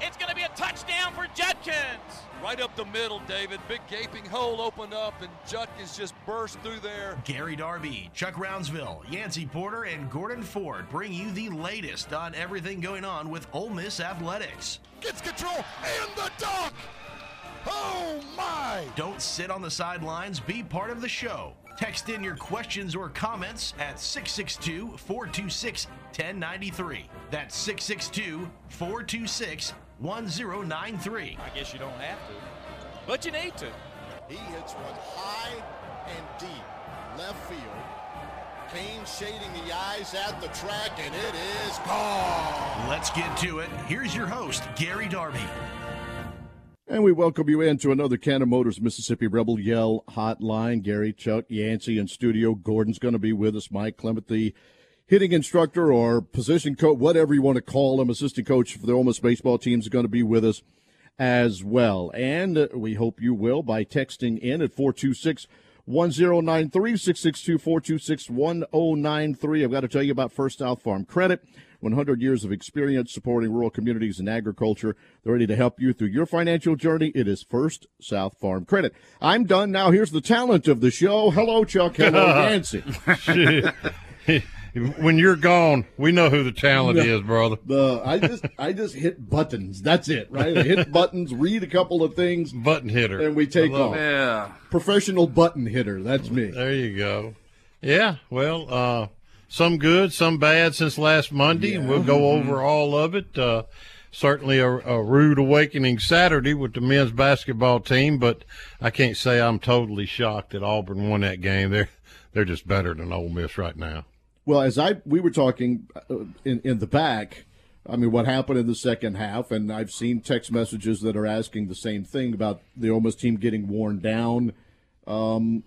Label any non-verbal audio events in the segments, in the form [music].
It's going to be a touchdown for Judkins. Right up the middle, David. Big gaping hole opened up, and Judkins just burst through there. Gary Darby, Chuck Rounsaville, Yancey Porter, and Gordon Ford bring you the latest on everything going on with Ole Miss athletics. Gets control and the dunk. Oh my! Don't sit on the sidelines. Be part of the show. Text in your questions or comments at 662 426 1093. That's 662 426 1093. I guess you don't have to, but you need to. He hits one high and deep left field. Kane shading the eyes at the track, and it is gone. Let's get to it. Here's your host, Gary Darby. And we welcome you into another Cannon Motors Mississippi Rebel Yell Hotline. Gary, Chuck, Yancey in studio. Gordon's going to be with us. Mike Clement, the hitting instructor or position coach, whatever you want to call him, assistant coach for the Ole Miss baseball team, is going to be with us as well. And we hope you will by texting in at 426 1093 662 426 1093. I've got to tell you about First South Farm Credit. 100 years of experience supporting rural communities and agriculture. They're ready to help you through your financial journey. It is First South Farm Credit. I'm done now. Here's the talent of the show. Hello, Chuck. Hello, [laughs] Nancy. [laughs] [laughs] when you're gone, we know who the talent is, brother. The I just I just hit buttons. That's it, right? I hit buttons, read a couple of things, Button hitter. and we take off. Yeah. Professional button hitter. That's me. There you go. Yeah. Well, uh, some good, some bad since last Monday. and We'll go over all of it. Uh, certainly a, a rude awakening Saturday with the men's basketball team, but I can't say I'm totally shocked that Auburn won that game. They're they're just better than Ole Miss right now. Well, as I we were talking uh, in in the back, I mean, what happened in the second half, and I've seen text messages that are asking the same thing about the Ole Miss team getting worn down. Um,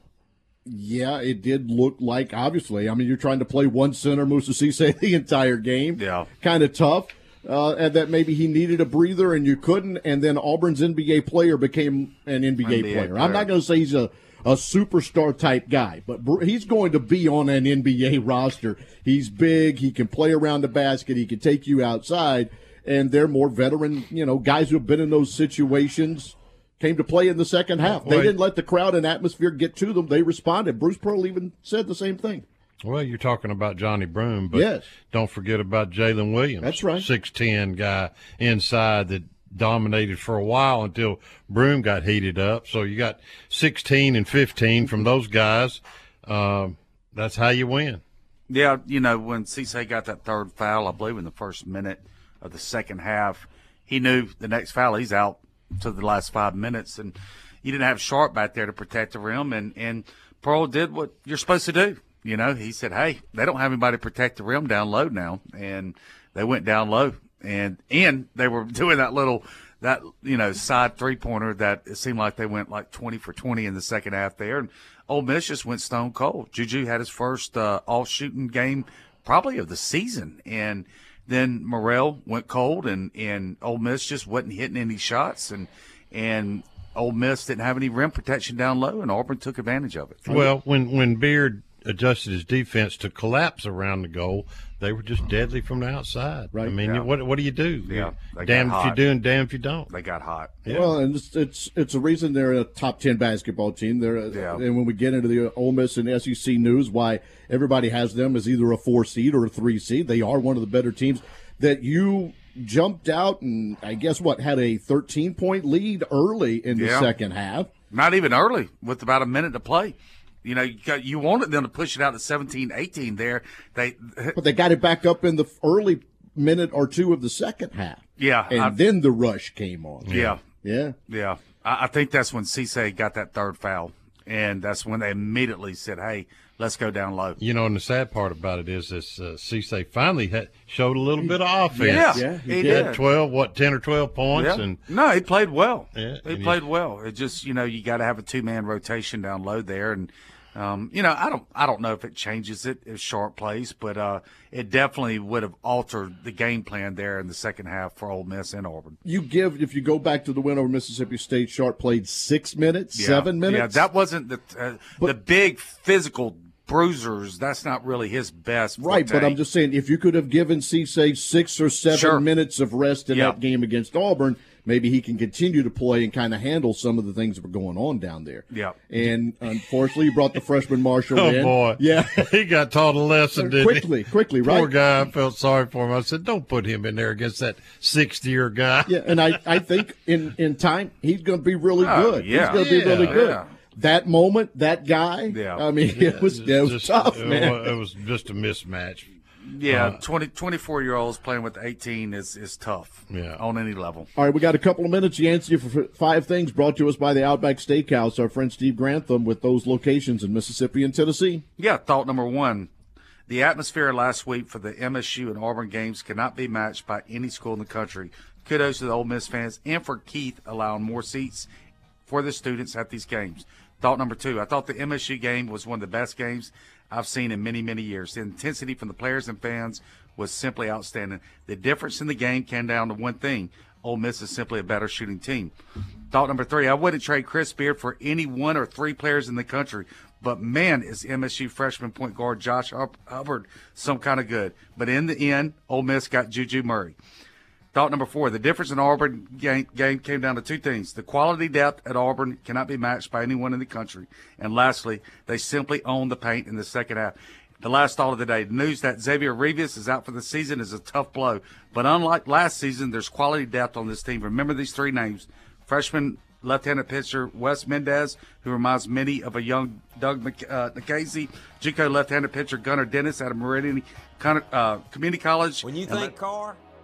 yeah, it did look like obviously. I mean, you're trying to play one center, Moussa Cisse, [laughs] the entire game. Yeah. kind of tough. Uh, and that maybe he needed a breather and you couldn't, and then Auburn's NBA player became an NBA, NBA player. player. I'm not going to say he's a, a superstar type guy, but he's going to be on an NBA roster. He's big. He can play around the basket. He can take you outside. And they're more veteran, you know, guys who have been in those situations came to play in the second half. They didn't let the crowd and atmosphere get to them. They responded. Bruce Pearl even said the same thing. Well, you're talking about Johni Broome, but Yes. don't forget about Jaylin Williams. That's right. Six ten guy inside that dominated for a while until Broome got heated up. So you got sixteen and fifteen from those guys. Um, that's how you win. Yeah, you know, when Cisse got that third foul, I believe in the first minute of the second half, he knew the next foul, he's out to the last five minutes. And you didn't have Sharp back there to protect the rim. And, and Pearl did what you're supposed to do. You know, he said, hey, they don't have anybody to protect the rim down low now. And they went down low. And, and they were doing that little, that, you know, side three pointer that it seemed like they went like 20 for 20 in the second half there. And Ole Miss just went stone cold. Juju had his first uh, all shooting game probably of the season. And then Murrell went cold and, and Ole Miss just wasn't hitting any shots. And, and Ole Miss didn't have any rim protection down low, and Auburn took advantage of it. Well, when when Beard adjusted his defense to collapse around the goal, they were just deadly from the outside. Right. I mean, Yeah. what what do you do? Yeah, damn if you do and damn if you don't. They got hot. Yeah. Well, and it's, it's it's a reason they're a top ten basketball team. They're a- Yeah. and when we get into the Ole Miss and SEC news, why everybody has them as either a four seed or a three seed. They are one of the better teams. That you jumped out and I guess what had a thirteen point lead early in the Yeah. second half. Not even early, with about a minute to play. You know, you, got, you wanted them to push it out to 17, 18 there. They, [laughs] But they got it back up in the early minute or two of the second half. Yeah, and I- then the rush came on. yeah, yeah. yeah. I, I think that's when Cisse got that third foul. And that's when they immediately said, hey, let's go down low. You know, and the sad part about it is this uh, Cisse finally had, showed a little bit of offense. Yeah, Yeah, he he did. did. 12, what, 10 or 12 points? Yeah. And no, he played well. Yeah, he and played well. It just you know you got to have a two man rotation down low there, and Um, you know, I don't, I don't know if it changes it if Sharp plays, but uh, it definitely would have altered the game plan there in the second half for Ole Miss and Auburn. You give if you go back to the win over Mississippi State, Sharp played six minutes, Yeah. seven minutes. Yeah, that wasn't the uh, the big physical bruisers. That's not really his best. Right, but. I'm just saying, if you could have given Cisse six or seven Sure. minutes of rest in Yeah. that game against Auburn, maybe he can continue to play and kind of handle some of the things that were going on down there. Yeah. And unfortunately, you brought the freshman Marshall in. Oh in. boy, [laughs] Yeah. [laughs] he got taught a lesson. Didn't quickly, he? quickly, right? Poor guy. I felt sorry for him. I said, "Don't put him in there against that sixty-year guy." Yeah, and I, I think in, in time he's going to be really Oh, good. yeah. He's going to be really Yeah, good. yeah. That moment, that guy. Yeah. I mean, it was it was Just- tough, it man. wa- It was just a mismatch. yeah, uh, 20, 24 year olds playing with 18 is is tough. Yeah. on any level. All right, we got a couple of minutes. Yancey for five things brought to us by the Outback Steakhouse. Our friend Steve Grantham with those locations in Mississippi and Tennessee. Yeah, thought number one. The atmosphere last week for the MSU and Auburn games cannot be matched by any school in the country. Kudos to the Ole Miss fans and for Keith allowing more seats for the students at these games. Thought number two, I thought the MSU game was one of the best games I've seen in many, many years. The intensity from the players and fans was simply outstanding. The difference in the game came down to one thing. Ole Miss is simply a better shooting team. Thought number three, I wouldn't trade Chris Beard for any one or three players in the country, but man, is MSU freshman point guard Josh Hubbard some kind of good. But in the end, Ole Miss got Juju Murray. Thought number four, the difference in Auburn game, game came down to two things. The quality depth at Auburn cannot be matched by anyone in the country. And lastly, they simply own the paint in the second half. The last thought of the day, the news that Xavier Rivas is out for the season is a tough blow. But unlike last season, there's quality depth on this team. Remember these three names. Freshman left-handed pitcher Wes Mendez, who reminds many of a young Doug Mc, uh, JUCO left-handed pitcher Gunnar Dennis out of Meridian uh, Community College. When you think car,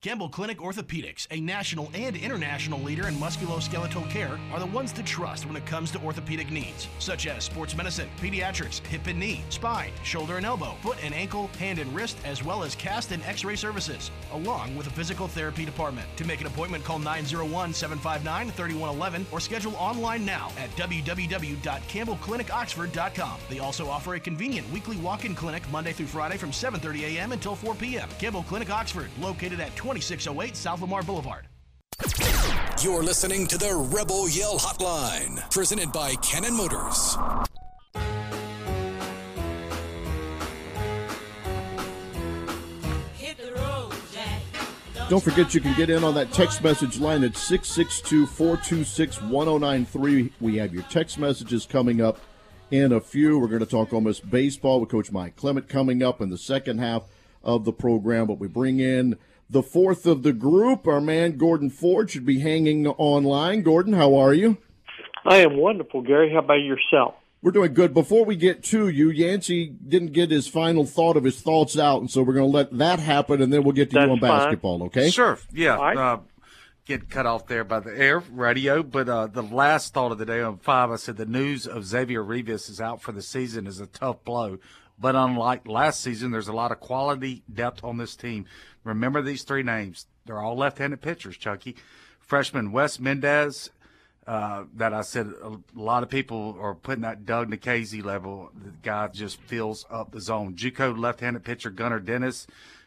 Campbell Clinic Orthopedics, a national and international leader in musculoskeletal care, are the ones to trust when it comes to orthopedic needs, such as sports medicine, pediatrics, hip and knee, spine, shoulder and elbow, foot and ankle, hand and wrist, as well as cast and x ray services, along with a physical therapy department. To make an appointment, call 901 759 3111 or schedule online now at www.campbellclinicoxford.com. They also offer a convenient weekly walk in clinic Monday through Friday from 7.30 a.m. until 4 p.m. Campbell Clinic Oxford, located at 2608 South Lamar Boulevard. You're listening to the Rebel Yell Hotline, presented by Cannon Motors. Don't forget you can get in on that text message line at 662 426 1093. We have your text messages coming up in a few. We're going to talk Ole Miss baseball with Coach Mike Clement coming up in the second half of the program. But we bring in the fourth of the group. Our man Gordon Ford should be hanging online. Gordon, how are you? I am wonderful, Gary. How about yourself? We're doing good. Before we get to you, Yancey didn't get his final thought of his thoughts out, and so we're going to let that happen, and then we'll get to That's you on fine. basketball. Okay? Sure. Yeah. All right. Uh, get cut off there by the air radio. But uh, the last thought of the day on five, I said the news of Xavier Rivas is out for the season is a tough blow. But unlike last season, there's a lot of quality depth on this team. Remember these three names. They're all left-handed pitchers, Chucky. Freshman Wes Mendez, uh, that I said a lot of people are putting that Doug Nikhazy level. The guy just fills up the zone. JUCO left-handed pitcher Gunnar Dennis,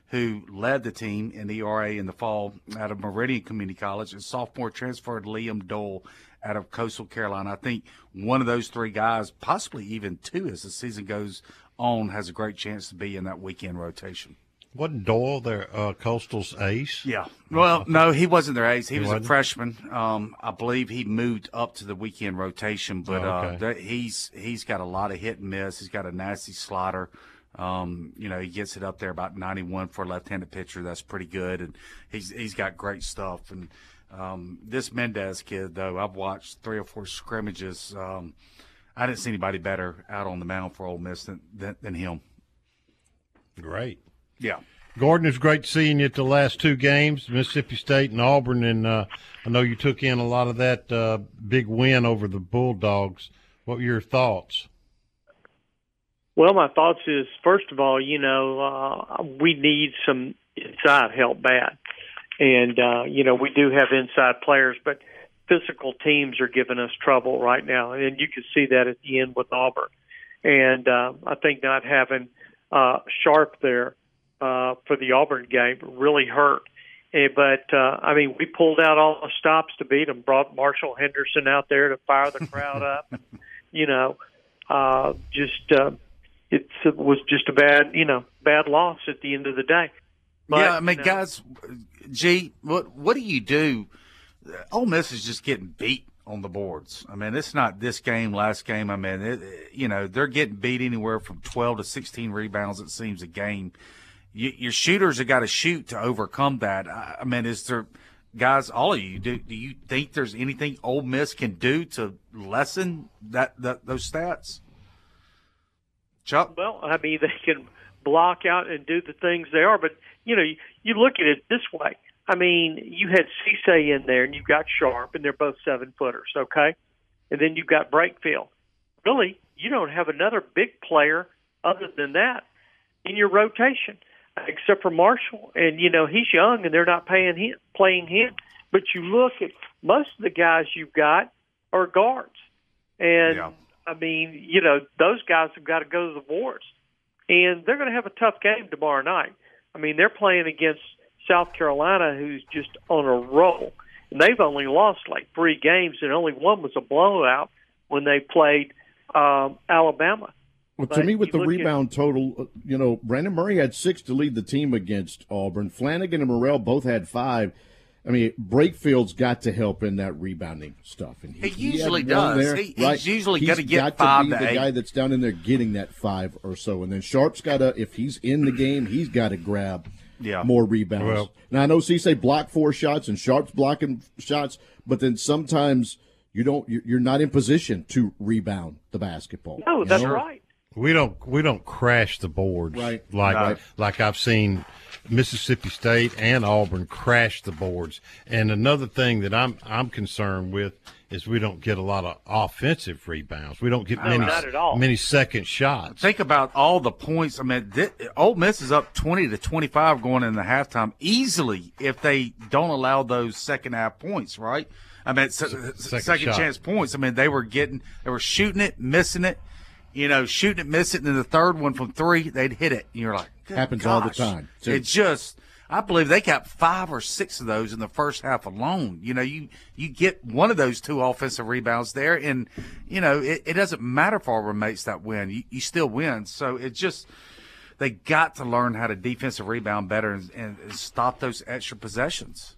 who led the team in ERA in the fall out of Meridian Community College, and sophomore transferred Liam Doyle out of Coastal Carolina. I think one of those three guys, possibly even two, as the season goes on, has a great chance to be in that weekend rotation. Wasn't Doyle their uh, Coastal's ace? Yeah. Well, no, he wasn't their ace. He, He was wasn't? a freshman. Um, I believe he moved up to the weekend rotation, but Oh, uh, okay. that- he's he's got a lot of hit and miss. He's got a nasty slider. Um, you know, he gets it up there about 91 for a left-handed pitcher. That's pretty good, and he's he's got great stuff. And um, this Mendez kid, though, I've watched three or four scrimmages. Um, I didn't see anybody better out on the mound for Ole Miss than than, than him. Great. Yeah. Gordon, it's great seeing you at the last two games, Mississippi State and Auburn, and uh, I know you took in a lot of that uh, big win over the Bulldogs. What were your thoughts? Well, my thoughts is first of all, you know, uh, we need some inside help bad, and uh, you know we do have inside players, but physical teams are giving us trouble right now, and you can see that at the end with Auburn, and uh, I think not having uh, Sharp there uh, for the Auburn game really hurt. But uh, I mean, we pulled out all the stops to beat them. Brought Marshall Henderson out there to fire the crowd up. [laughs] You know, uh, just uh, it's, it was just a bad, you know, bad loss at the end of the day. But, yeah, I mean, you know, guys, G, what what do you do? Ole Miss is just getting beat on the boards. I mean, it's not this game, last game. I mean, it, you know, they're getting beat anywhere from twelve to sixteen rebounds. It seems a game. You, your shooters have got to shoot to overcome that. I, I mean, is there, guys, all of you, do do you think there's anything Ole Miss can do to lessen that, that those stats? Chuck? Well, I mean, they can block out and do the things they are, but you know, you, you look at it this way. I mean, you had Cisse in there, and you've got Sharp, and they're both seven footers, okay? And then you've got Brakefield. Really, you don't have another big player other than that in your rotation, except for Marshall. And you know, he's young, and they're not paying him, playing him. But you look at most of the guys you've got are guards, and I mean, you know, those guys have got to go to the boards, and they're going to have a tough game tomorrow night. I mean, they're playing against South Carolina, who's just on a roll, and they've only lost like three games, and only one was a blowout when they played um, Alabama. Well, to me, with the look at- rebound total, uh, you know, Brandon Murray had six to lead the team against Auburn. Flanigan and Murrell both had five. I mean, Brakefield's got to help in that rebounding stuff, and He had usually one does. There, He- he's usually He's gonna get got five to be to the eight. guy that's down in there getting that five or so, and then Sharp's got to, if he's in the game, he's got to grab Yeah. more rebounds. Well- now I know Cisse blocked four shots and Sharp's blocking shots, but then sometimes you don't, you're you're not in position to rebound the basketball. No, that's know? right. We don't we don't crash the boards Right. like Right. like I've seen Mississippi State and Auburn crash the boards. And another thing that I'm I'm concerned with is we don't get a lot of offensive rebounds. We don't get many not at all. many second shots. Think about all the points. I mean, th- Ole Miss is up twenty to twenty-five going in into halftime easily if they don't allow those second half points, right? I mean, it's, it's second second, chance points. I mean, they were getting, they were shooting it, missing it, you know, shooting it, miss it, and then the third one from three, they'd hit it. And you're like, Happens all the time. So- It just, I believe they got five or six of those in the first half alone. You know, you you get one of those two offensive rebounds there, and you know it, it doesn't matter if our mates that win, you, you still win. So it just they got to learn how to defensive rebound better and, and stop those extra possessions.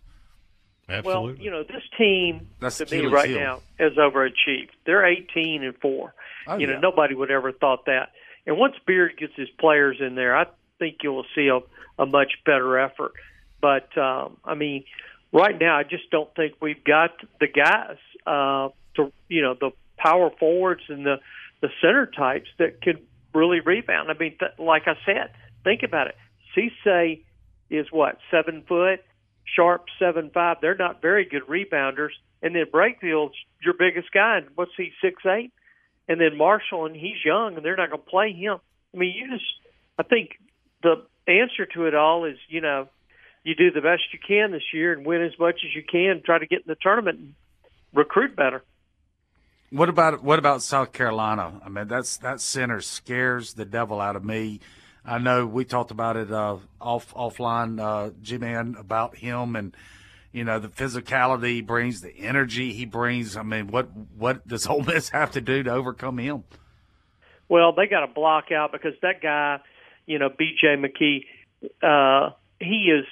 Well, you know, this team That's to me right heel. now has overachieved. They're 18 and four. Oh, you know, nobody would ever thought that. And once Beard gets his players in there, I think you will see a, a much better effort. But um, I mean, right now, I just don't think we've got the guys uh, to you know the power forwards and the the center types that could really rebound. I mean, th- like I said, think about it. Cisse is what seven foot, Sharp seven five. They're not very good rebounders. And then Brakefield's your biggest guy. And what's he six eight? And then Marshall, and he's young, and they're not going to play him. I mean, you just. I think the answer to it all is you know you do the best you can this year and win as much as you can. Try to get in the tournament and recruit better. What about what about South Carolina? I mean, that's that center scares the devil out of me. I know we talked about it uh, off offline, uh, G Man, about him and you know the physicality he brings, the energy he brings. I mean, what what does [laughs] Ole Miss have to do to overcome him? Well, they got to block out because that guy, you know, B.J. McKee, uh, he is,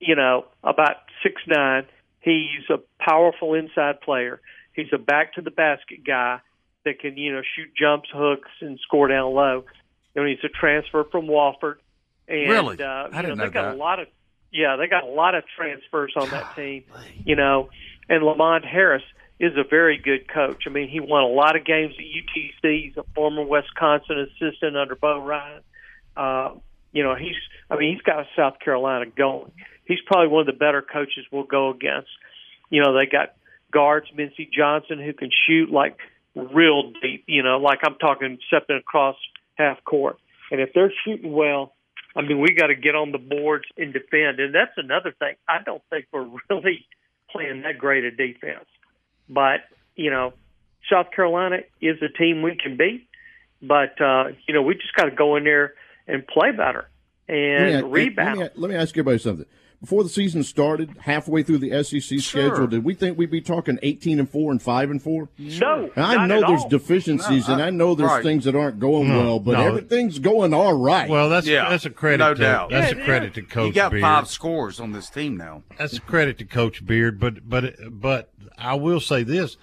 you know, about six nine. He's a powerful inside player. He's a back to the basket guy that can, you know, shoot jumps, hooks, and score down low. And he's a transfer from Wofford. And, Really? Uh, I you didn't know, know they got that. a lot of, yeah, they got a lot of transfers on that team. You know, and Lamont Paris is a very good coach. I mean, he won a lot of games at UTC. He's a former Wisconsin assistant under Bo Ryan. Uh, you know, he's, I mean, he's got South Carolina going. He's probably one of the better coaches we'll go against. You know, they got guards, Mincy Johnson, who can shoot like real deep, you know, like I'm talking stepping across half court. And if they're shooting well, I mean, we got to get on the boards and defend. And that's another thing. I don't think we're [laughs] really playing that great a defense. But, you know, South Carolina is a team we can beat. But, uh, you know, we just got to go in there and play better and Let me- rebound. Let me, let me ask everybody something. Before the season started, halfway through the SEC schedule, did we think we'd be talking 18 and 4 and 5 and 4? No, I not know at there's all. deficiencies No, and I- I know there's right. things that aren't going No, well, but no. everything's going all right. Well, that's Yeah, that's a credit. no to, doubt. That's Yeah, a it credit to Coach you got Beard. five scores on this team now. That's a credit to Coach Beard, but but but I will say this: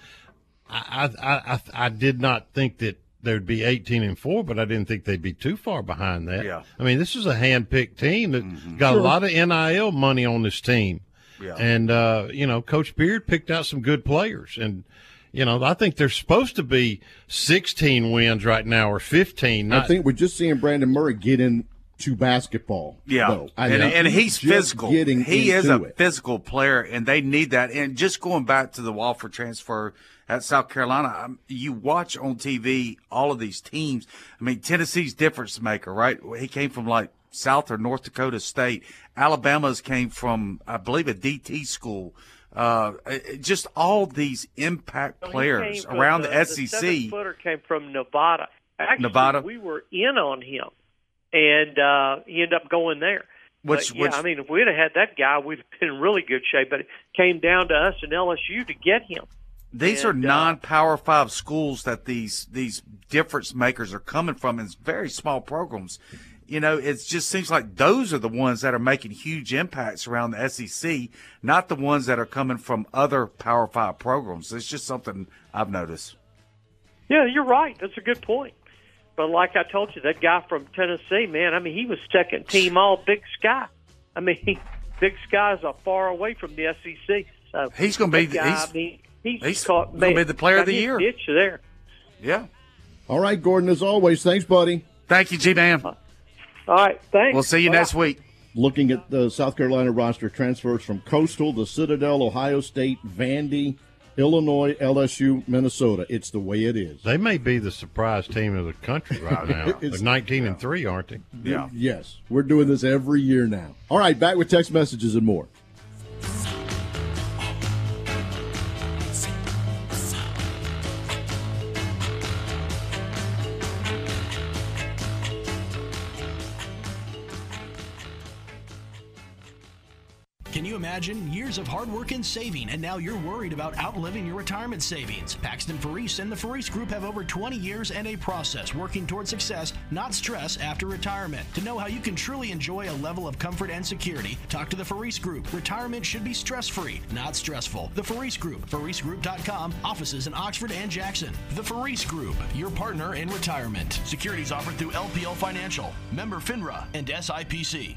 I I I, I did not think that there'd be eighteen and four, but I didn't think they'd be too far behind that. Yeah. I mean, this is a hand-picked team that got a lot of NIL money on this team, Yeah. and uh, you know, Coach Beard picked out some good players, and you know, I think there's supposed to be sixteen wins right now or fifteen. I think we're just seeing Brandon Murray get into basketball. Yeah, though. I and, and he's physical. Getting He is a it. physical player, and they need that. And just going back to the Wofford transfer at South Carolina, um, you watch on TV all of these teams. I mean, Tennessee's difference maker, right? He came from like South or North Dakota State. Alabama's came from, I believe, a DT school. Uh, just all these impact So players around the, The SEC. seven footer came from Nevada. Actually, Nevada? We were in on him, and uh, he ended up going there. Yeah, I mean, if we'd have had that guy, we'd have been in really good shape. But it came down to us and LSU to get him. These are And, uh, non-power five schools that these these difference makers are coming from in very small programs. You know, it just seems like those are the ones that are making huge impacts around the SEC, not the ones that are coming from other Power Five programs. It's just something I've noticed. Yeah, you're right. That's a good point. But like I told you, that guy from Tennessee, man, I mean, he was second team all Big Sky. I mean, [laughs] Big Sky's a far away from the SEC. So He's gonna be- that guy, he's- I mean, he's, he's caught, gonna be the player of the year. Itch there. Yeah. All right, Gordon, as always, thanks, buddy. Thank you, G Man. All right, thanks. We'll see you Bye-bye. next week. Looking at the South Carolina roster transfers from Coastal, the Citadel, Ohio State, Vandy, Illinois, LSU, Minnesota. It's the way it is. They may be the surprise team of the country right [laughs] now. It's- They're 19 and 3, aren't they? Yeah. Yes, we're doing this every year now. All right, back with text messages and more. Imagine years of hard work and saving, and now you're worried about outliving your retirement savings? Paxton Faris and the Faris Group have over 20 years and a process working toward success, not stress, after retirement. To know how you can truly enjoy a level of comfort and security, talk to the Faris Group. Retirement should be stress free, not stressful. The Faris Group, FarisGroup.com, offices in Oxford and Jackson. The Faris Group, your partner in retirement. Securities offered through LPL Financial, member FINRA, and SIPC.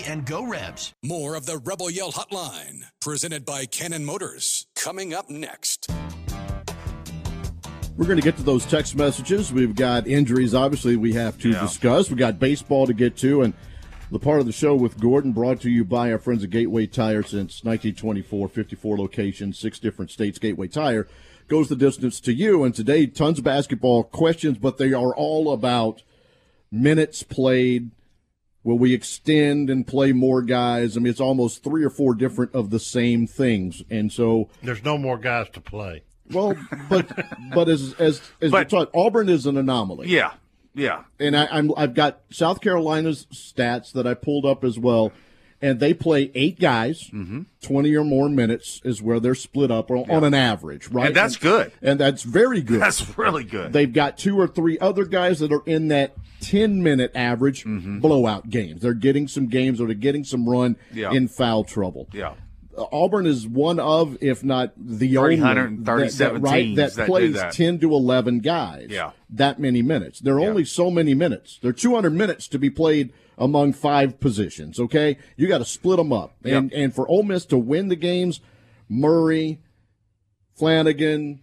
and go Rebs. More of the Rebel Yell Hotline, presented by Cannon Motors, coming up next. We're going to get to those text messages. We've got injuries, obviously, we have to discuss. we got baseball to get to, and the part of the show with Gordon brought to you by our friends at Gateway Tire since 1924, 54 locations, six different states. Gateway Tire goes the distance to you. And today, tons of basketball questions, but they are all about minutes played. Will we extend and play more guys? I mean, it's almost three or four different of the same things. And so There's no more guys to play. well, but but as as as But- we talked, Auburn is an anomaly. Yeah, yeah. and I, I'm I've got South Carolina's stats that I pulled up as well, and they play eight guys, Mm-hmm. twenty or more minutes is where they're split up on, on an average, right? And that's good. and that's very good. [laughs] That's really good. They've got two or three other guys that are in that 10 minute average Mm-hmm. blowout games. They're getting some games or they're getting some run Yeah. in foul trouble. yeah. Auburn is one of, if not the only, 337 that, that, right, that that plays that. 10 to 11 guys. Yeah. That many minutes. There are only so many minutes. There are 200 minutes to be played among five positions, okay? You got to split them up. And, and for Ole Miss to win the games, Murray, Flanigan,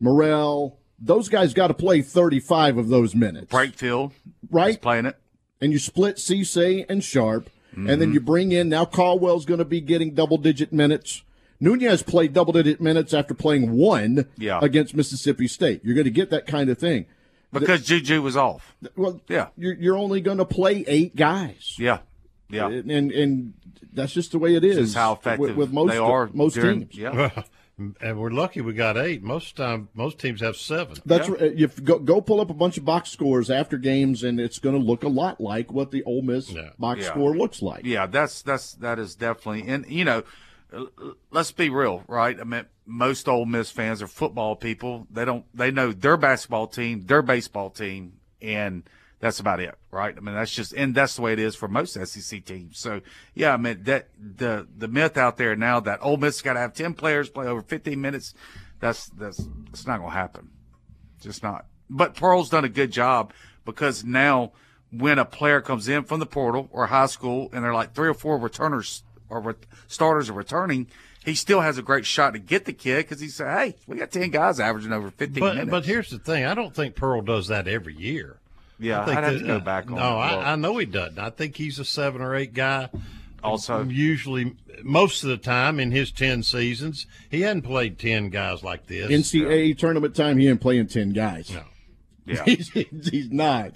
Murrell, those guys got to play 35 of those minutes. Brakefield Right? playing it. and you split Cisse and Sharp, and Mm-hmm. then you bring in now Caldwell's going to be getting double digit minutes. Nunez played double digit minutes after playing one Yeah. against Mississippi State. You're going to get that kind of thing. Because Juju was off. Well, Yeah. you're, you're only going to play eight guys, Yeah. Yeah. and and that's just the way it is. This is how effective with, with most they are most during- teams. Yeah. [laughs] and we're lucky we got eight. Most time, most teams have seven. That's right. You go go pull up a bunch of box scores after games, and it's going to look a lot like what the Ole Miss box Yeah. score looks like. Yeah, that's that's that is definitely, and you know, l- l- let's be real, right? I mean, most Ole Miss fans are football people. They don't they know their basketball team, their baseball team, and that's about it, right? I mean, that's just and that's the way it is for most SEC teams. So yeah, I mean that the the myth out there now that Ole Miss got to have ten players play over fifteen minutes, that's that's it's not going to happen. Just not. But Pearl's done a good job because now when a player comes in from the portal or high school and they're like three or four returners or re- starters are returning, he still has a great shot to get the kid because he said, "Hey, we got ten guys averaging over 15 But minutes." but here's the thing: I don't think Pearl does that every year. Yeah, I think I'd have that- to go back on No, it and look. I, I know he doesn't. I think he's a seven or eight guy. Also, usually most of the time in his ten seasons, he hadn't played ten guys like this. NCAA tournament time, he ain't playing ten guys. No. Yeah. [laughs] he's, he's not.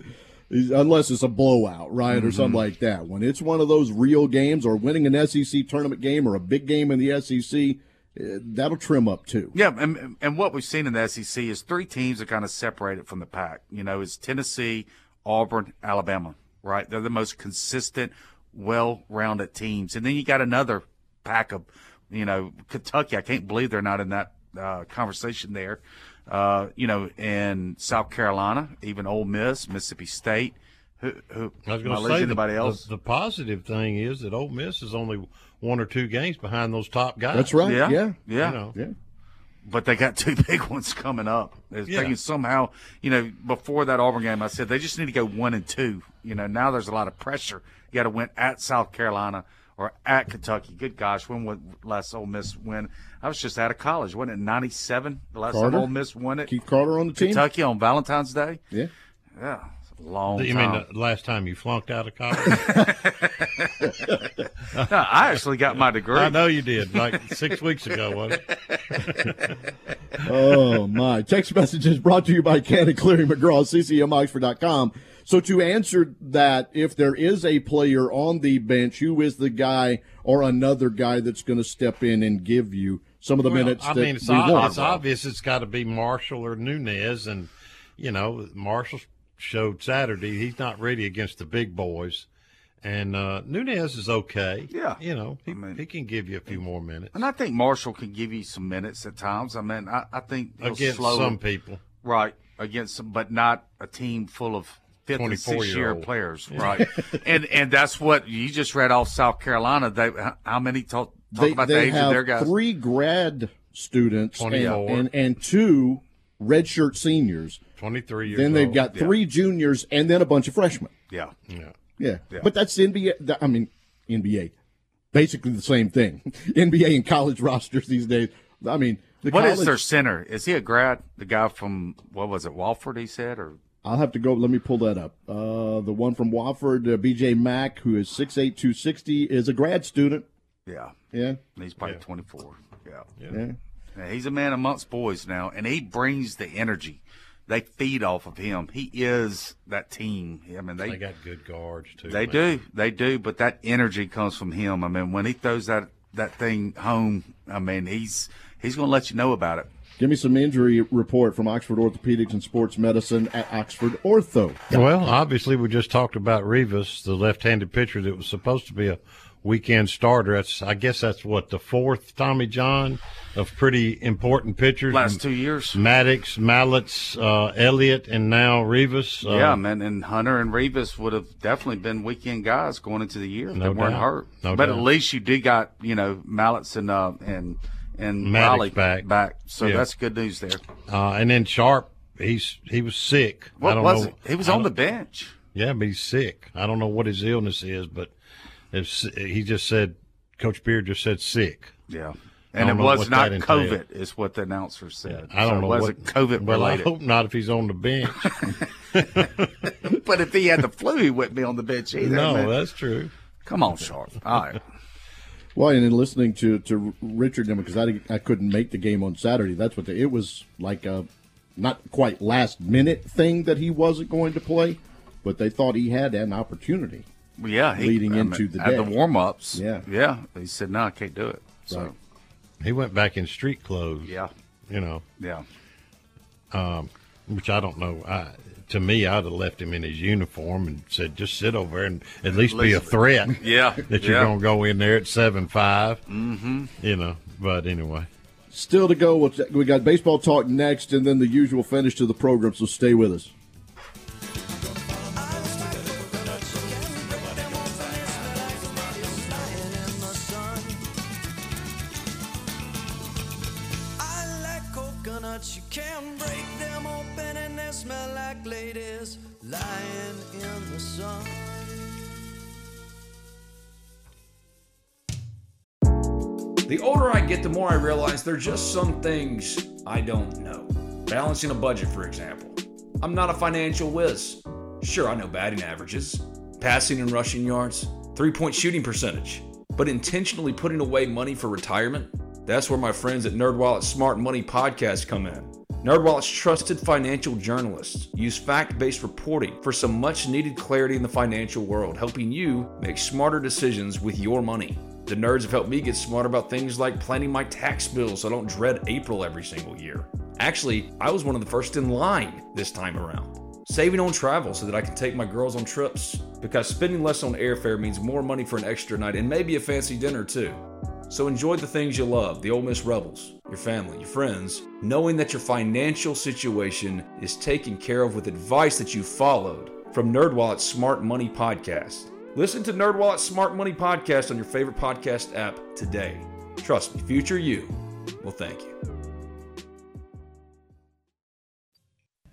He's- unless it's a blowout, right, or Mm-hmm. something like that. When it's one of those real games, or winning an SEC tournament game, or a big game in the SEC, that'll trim up too. Yeah, and, and what we've seen in the SEC is three teams are kind of separated from the pack. You know, it's Tennessee, Auburn, Alabama, right? They're the most consistent, well-rounded teams. And then you got another pack of, you know, Kentucky. I can't believe they're not in that uh, conversation there. Uh, you know, in South Carolina, even Ole Miss, Mississippi State. Who, who I was going to say anybody the, else? The, the positive thing is that Ole Miss is only one or two games behind those top guys. That's right. Yeah, Yeah, yeah. You know. yeah. but they got [laughs] two big ones coming up. If Yeah. They can somehow, you know, before that Auburn game, I said they just need to go one and two. You know, now there's a lot of pressure. You got to win at South Carolina or at Kentucky. Good gosh, when was last Ole Miss win? I was just out of college. Wasn't it '97? The last Carter? time Ole Miss won it. Keith Carter on the team. Kentucky on Valentine's Day. Yeah. Yeah, it's a long You time. mean the last time you flunked out of college? [laughs] No, I actually got my degree. I know you did, like six weeks ago, wasn't it? [laughs] oh my! Text messages brought to you by Cannon Cleary McGraw, ccmoxford.com. So to answer that, if there is a player on the bench, who is the guy or another guy that's going to step in and give you some of the Well, minutes I that mean, it's, we ob- want? it's obvious it's got to be Marshall or Nunez, and you know Marshall showed Saturday he's not ready against the big boys, and uh, Nunez is okay. Yeah. you know he, he can give you a few more minutes And I think Marshall can give you some minutes at times. I mean, I, I think he'll against slow some people. Right. Against some, but not a team full of fifth and sixth year 24-year-old. players. Yeah. Right. [laughs] and and that's what you just read off South Carolina. They how many talk, talk they about the age have of their guys? three grad students and, and and two redshirt seniors. Twenty three years. Then they've old. got three juniors and then a bunch of freshmen. Yeah. Yeah. Yeah. Yeah. But that's NBA. th- I mean, NBA. Basically the same thing. [laughs] NBA and college [laughs] rosters these days. I mean, the What is college, their center? Is he a grad? The guy from what was it? Wofford? He said, or I'll have to go. Let me pull that up. Uh, the one from Wofford, uh, BJ Mack, who is 6'8", 260, is a grad student. yeah, Yeah. he's probably twenty four. Yeah. Yeah. Yeah, he's a man amongst boys now, and he brings the energy. They feed off of him. He is that team. I mean, They they got good guards too. They man. do, they do, but that energy comes from him. I mean, when he throws that that thing home, I mean, he's he's going to let you know about it. Give me some injury report from Oxford Orthopedics and Sports Medicine at Oxford Ortho. Well, obviously, we just talked about Rivas, the left-handed pitcher that was supposed to be a weekend starter. That's, I guess, that's what the fourth Tommy John of pretty important pitchers. Last two years. Maddox, Mallitz, uh, Elliott, and now Rivas. Uh, yeah, man, and Hunter and Rivas would have definitely been weekend guys going into the year if No they weren't doubt. hurt. No but doubt. at least you did got you know Mallitz and uh, and and Maddox back. back. So Yeah. that's good news there. Uh, and then Sharp, he's he was sick. I What don't was know. it? He was on the bench. Yeah, but he's sick. I don't know what his illness is, but it's, he just said, Coach Beard just said sick. Yeah. And it was not that entailed. COVID, is what the announcer said. I don't so know It wasn't what COVID Well, I related. hope not if he's on the bench. [laughs] [laughs] but if he had the flu, he wouldn't be on the bench either. no, man. that's true. Come on, Sharp. All right. Well, and in listening to to Richard because I I couldn't make the game on Saturday. That's what the, it was like a not quite last minute thing that he wasn't going to play, but they thought he had an opportunity. Well, yeah, he, leading I into mean, the at day. the warm ups. Yeah. yeah. He said, "No, I can't do it." So, Right. He went back in street clothes. Yeah. You know. Yeah. Um, which I don't know. I, to me, I'd have left him in his uniform and said, "Just sit over there and at least be a threat." [laughs] Yeah, [laughs] that you're yeah. going to go in there at seven five. Mm-hmm. You know, but anyway. Still to go. We got baseball talk next, and then the usual finish to the program. So stay with us. Lying in the sun. The older I get, the more I realize there's just some things I don't know. Balancing a budget, for example. I'm not a financial whiz. Sure, I know batting averages, passing and rushing yards, three point shooting percentage, but intentionally putting away money for retirement? That's where my friends at NerdWallet's Smart Money Podcast come in. NerdWallet's trusted financial journalists use fact-based reporting for some much-needed clarity in the financial world, helping you make smarter decisions with your money. The nerds have helped me get smarter about things like planning my tax bill so I don't dread April every single year. Actually, I was one of the first in line this time around. Saving on travel so that I can take my girls on trips, because spending less on airfare means more money for an extra night and maybe a fancy dinner too. So enjoy the things you love, the Ole Miss Rebels, your family, your friends, knowing that your financial situation is taken care of with advice that you followed from NerdWallet's Smart Money Podcast. Listen to NerdWallet's Smart Money Podcast on your favorite podcast app today. Trust me, future you will thank you.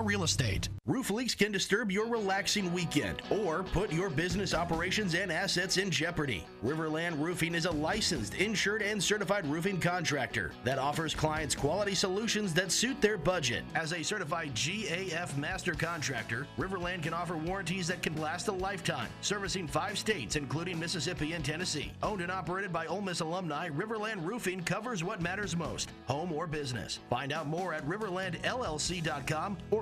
Real Estate. Roof leaks can disturb your relaxing weekend or put your business operations and assets in jeopardy. Riverland Roofing is a licensed, insured, and certified roofing contractor that offers clients quality solutions that suit their budget. As a certified GAF master contractor, Riverland can offer warranties that can last a lifetime, servicing five states, including Mississippi and Tennessee. Owned and operated by Ole Miss alumni, Riverland Roofing covers what matters most home or business. Find out more at riverlandllc.com or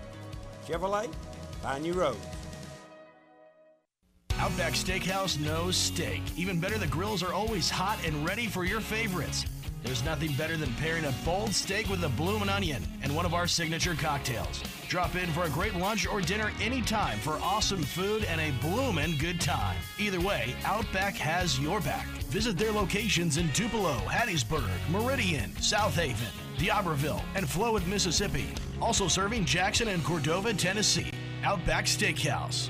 Chevrolet, find new roads. Outback Steakhouse knows steak. Even better, the grills are always hot and ready for your favorites. There's nothing better than pairing a bold steak with a bloomin' onion and one of our signature cocktails. Drop in for a great lunch or dinner anytime for awesome food and a bloomin' good time. Either way, Outback has your back. Visit their locations in Tupelo, Hattiesburg, Meridian, South Haven, D'Iberville, and Flowood, Mississippi. Also serving Jackson and Cordova, Tennessee. Outback Steakhouse.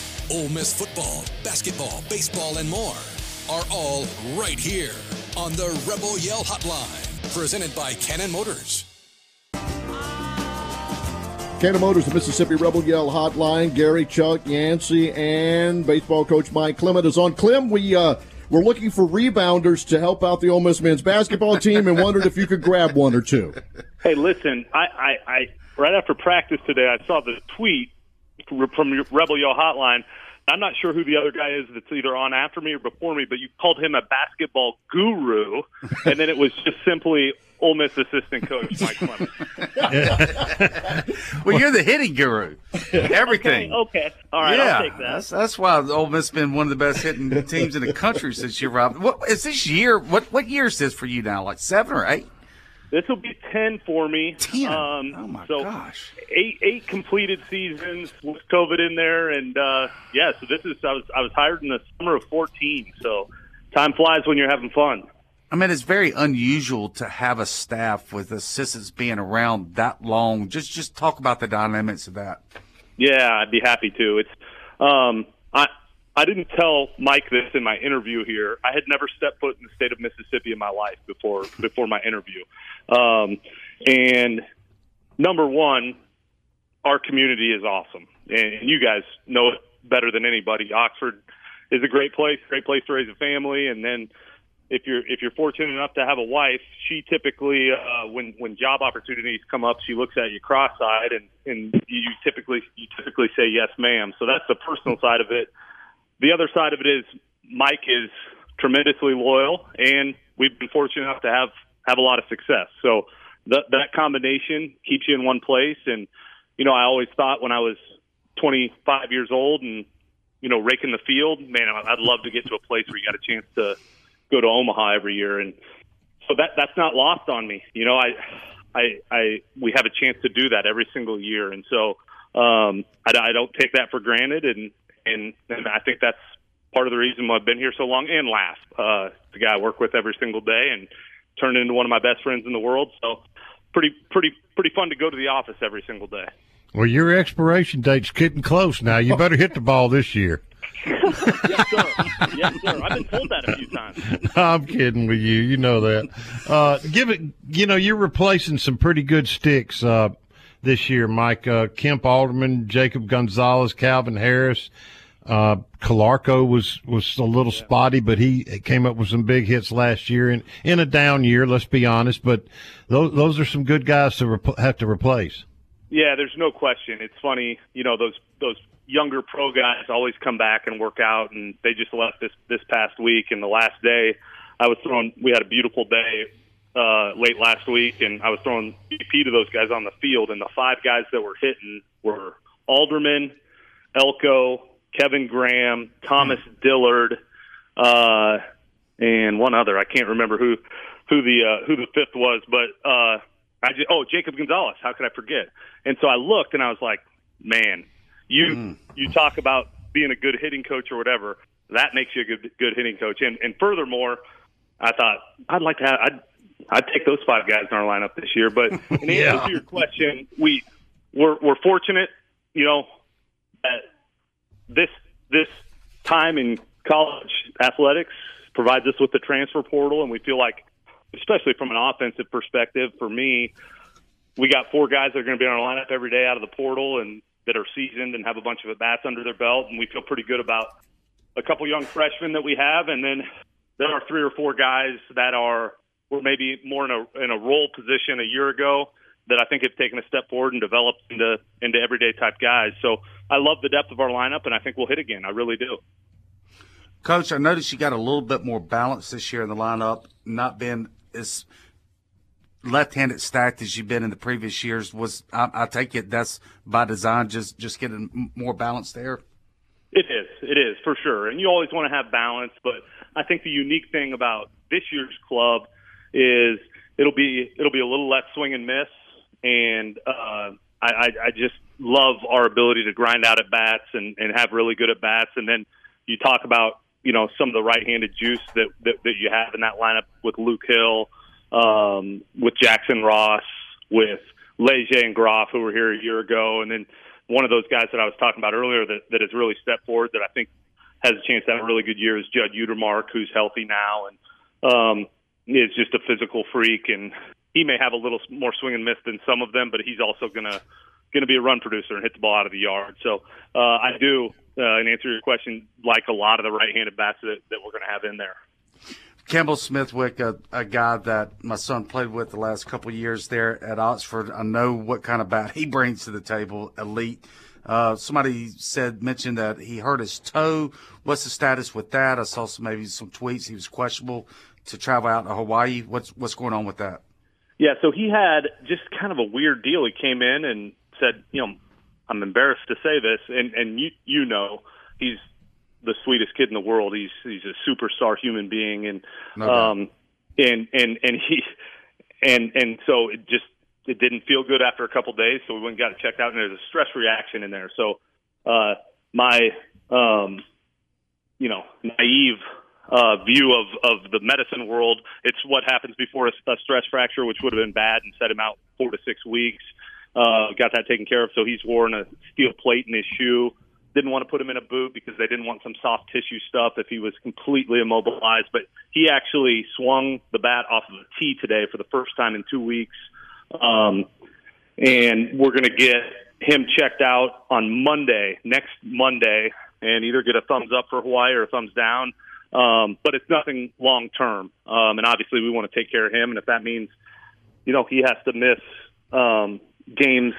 Ole Miss football, basketball, baseball, and more are all right here on the Rebel Yell Hotline, presented by Cannon Motors. Cannon Motors, the Mississippi Rebel Yell Hotline. Gary, Chuck, Yancey, and baseball coach Mike Clement is on. Clem, we uh, we're looking for rebounders to help out the Ole Miss men's basketball team, and wondered if you could grab one or two. Hey, listen, I, I, I right after practice today, I saw the tweet from Rebel Yell Hotline. I'm not sure who the other guy is that's either on after me or before me, but you called him a basketball guru, and then it was just simply Ole Miss assistant coach [laughs] Mike Clement. [laughs] well, you're the hitting guru. Everything. Okay, okay. all right, yeah, I'll take that. That's, that's why Ole Miss has been one of the best hitting teams in the country since you arrived. What is this year? What what year is this for you now? Like seven or eight? This will be ten for me. Ten. Um, oh my so gosh. Eight eight completed seasons with COVID in there, and uh, yeah. So this is I was I was hired in the summer of fourteen. So time flies when you're having fun. I mean, it's very unusual to have a staff with assistants being around that long. Just just talk about the dynamics of that. Yeah, I'd be happy to. It's um, I I didn't tell Mike this in my interview here. I had never stepped foot in the state of Mississippi in my life before [laughs] before my interview. Um, and number one, our community is awesome, and you guys know it better than anybody. Oxford is a great place, great place to raise a family, and then if you're if you're fortunate enough to have a wife, she typically uh, when when job opportunities come up, she looks at you cross-eyed, and and you typically you typically say yes, ma'am. So that's the personal side of it. The other side of it is Mike is tremendously loyal, and we've been fortunate enough to have have a lot of success. So that that combination keeps you in one place. And you know, I always thought when I was 25 years old and you know raking the field, man, I'd love to get to a place where you got a chance to go to Omaha every year, and so that that's not lost on me. You know, I I I we have a chance to do that every single year, and so um, I, I don't take that for granted, and and and I think that's part of the reason why I've been here so long and last, Uh, the guy I work with every single day and turned into one of my best friends in the world. So pretty pretty pretty fun to go to the office every single day. Well, your expiration date's getting close now. You better hit the ball this year. yes, sir. Yes, sir. I've been told that a few times. [laughs] I'm kidding with you. You know that. Uh, give it. You know, you're replacing some pretty good sticks uh, this year, Mike. Uh, Kemp Alderman, Jacob Gonzalez, Calvin Harris. Uh, Calarco was was a little spotty, but he came up with some big hits last year in in a down year. Let's be honest, but those those are some good guys to rep- have to replace. Yeah, there's no question. It's funny, you know, those those younger pro guys always come back and work out, and they just left this this past week. And the last day, I was throwing. We had a beautiful day uh, late last week, and I was throwing BP to those guys on the field, and the five guys that were hitting were Alderman, Elko, Kevin Graham, Thomas Dillard, uh, and one other. I can't remember who who the uh, who the fifth was, but uh, I just, oh Jacob Gonzalez. How could I forget? And so I looked, and I was like, man, you Mm. you talk about being a good hitting coach or whatever. That makes you a good good hitting coach. And and furthermore, I thought I'd like to have I'd I'd take those five guys in our lineup this year. But [laughs] in Yeah. answer to your question, we we're we're fortunate, you know, that this this time in college athletics provides us with the transfer portal, and we feel like, especially from an offensive perspective, for me, we got four guys that are going to be in our lineup every day out of the portal and that are seasoned and have a bunch of at bats under their belt, and we feel pretty good about a couple young freshmen that we have, and then there are three or four guys that are were maybe more in a in a role position a year ago that I think have taken a step forward and developed into into everyday type guys. So I love the depth of our lineup, and I think we'll hit again. I really do. Coach, I noticed you got a little bit more balance this year in the lineup, not being as left-handed stacked as you've been in the previous years. Was I, I take it that's by design, just just getting more balance there? It is. It is for sure. And you always want to have balance, but I think the unique thing about this year's club is it'll be it'll be a little less swing and miss, and uh, I, I, I just love our ability to grind out at bats and, and have really good at bats. And then you talk about you know some of the right-handed juice that that, that you have in that lineup with Luke Hill, um, with Jackson Ross, with Leger and Groff, who were here a year ago, and then one of those guys that I was talking about earlier that, that has really stepped forward that I think has a chance to have a really good year is Judd Utermark, who's healthy now. And um, is just a physical freak. And he may have a little more swing and miss than some of them, but he's also gonna going to be a run producer and hit the ball out of the yard. So uh, I do, uh, in answer to your question, like a lot of the right-handed bats that, that we're going to have in there. Campbell Smithwick, a, a guy that my son played with the last couple years there at Oxford. I know what kind of bat he brings to the table. Elite. Uh, somebody said mentioned that he hurt his toe. What's the status with that? I saw some maybe some tweets. He was questionable to travel out to Hawaii. What's what's going on with that? Yeah, so he had just kind of a weird deal. He came in and said, you know, I'm embarrassed to say this, and and you you know, he's the sweetest kid in the world. He's he's a superstar human being, and No um, and and and he and and so it just it didn't feel good after a couple of days. So we went and got it checked out, and there's a stress reaction in there. So uh, my um, you know naive uh, view of of the medicine world, it's what happens before a, a stress fracture, which would have been bad and set him out four to six weeks. Uh, got that taken care of. So he's worn a steel plate in his shoe didn't want to put him in a boot because they didn't want some soft tissue stuff if he was completely immobilized. But he actually swung the bat off of the tee today for the first time in two weeks. Um, and we're going to get him checked out on Monday, next Monday, and either get a thumbs up for Hawaii or a thumbs down. Um, but it's nothing long term. Um, and obviously, we want to take care of him. And if that means, you know, he has to miss um, games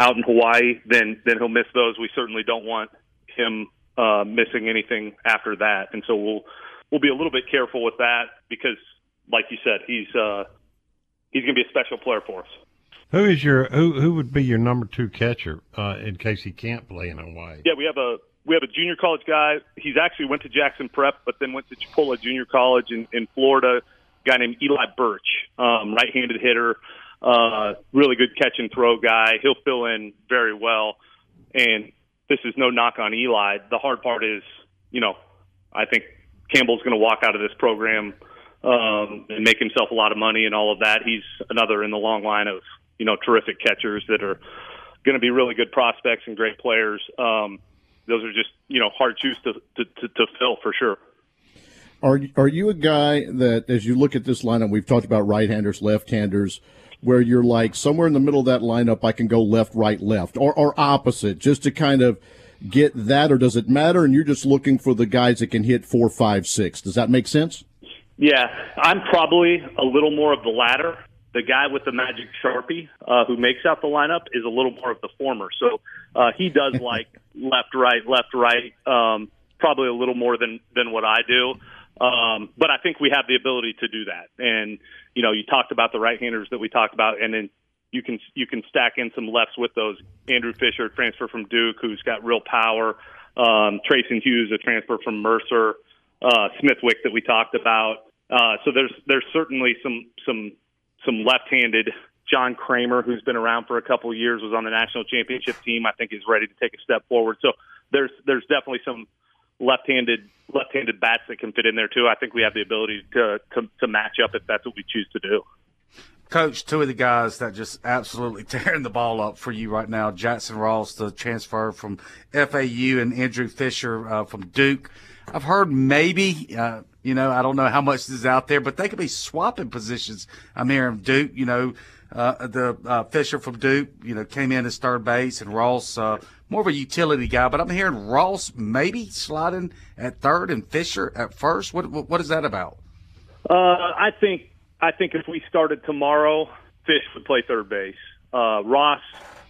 out in Hawaii, then then he'll miss those. We certainly don't want him uh, missing anything after that, and so we'll we'll be a little bit careful with that because, like you said, he's uh, he's going to be a special player for us. Who is your who? Who would be your number two catcher uh, in case he can't play in Hawaii? Yeah, we have a we have a junior college guy. He's actually went to Jackson Prep, but then went to Chipola Junior College in, in Florida. A guy named Eli Birch, um, right-handed hitter, uh, really good catch and throw guy. He'll fill in very well. And this is no knock on Eli. The hard part is, you know, I think Campbell's going to walk out of this program um, and make himself a lot of money and all of that. He's another in the long line of, you know, terrific catchers that are going to be really good prospects and great players. Um, those are just, you know, hard shoes to, to, to, to fill for sure. Are are you a guy that, as you look at this lineup, we've talked about right-handers, left-handers, where you're like somewhere in the middle of that lineup, I can go left, right, left, or or opposite, just to kind of get that, or does it matter? And you're just looking for the guys that can hit four, five, six. Does that make sense? Yeah, I'm probably a little more of the latter. The guy with the magic sharpie uh, who makes out the lineup is a little more of the former. So uh, he does [laughs] like left, right, left, right, um, probably a little more than than what I do. Um, but I think we have the ability to do that. And you know, you talked about the right-handers that we talked about, and then you can you can stack in some lefts with those. Andrew Fischer, transfer from Duke, who's got real power. Um, Trayson Hughes, a transfer from Mercer. Uh, Smithwick that we talked about. Uh, so there's there's certainly some some some left-handed. John Kramer, who's been around for a couple of years, was on the national championship team. I think is ready to take a step forward. So there's there's definitely some left-handed left-handed bats that can fit in there too. I think we have the ability to to, to match up if that's what we choose to do. Coach, two of the guys that just absolutely [laughs] tearing the ball up for you right now, Jackson Ross, the transfer from FAU, and Andrew Fischer uh, from Duke. I've heard maybe, uh, you know, I don't know how much is out there, but they could be swapping positions. I'm hearing Duke, you know, uh, the uh, Fischer from Duke, you know, came in as third base, and Ross, uh, more of a utility guy. But I'm hearing Ross maybe sliding at third and Fischer at first. What what, is that about? Uh, I think I think if we started tomorrow, Fish would play third base. Uh, Ross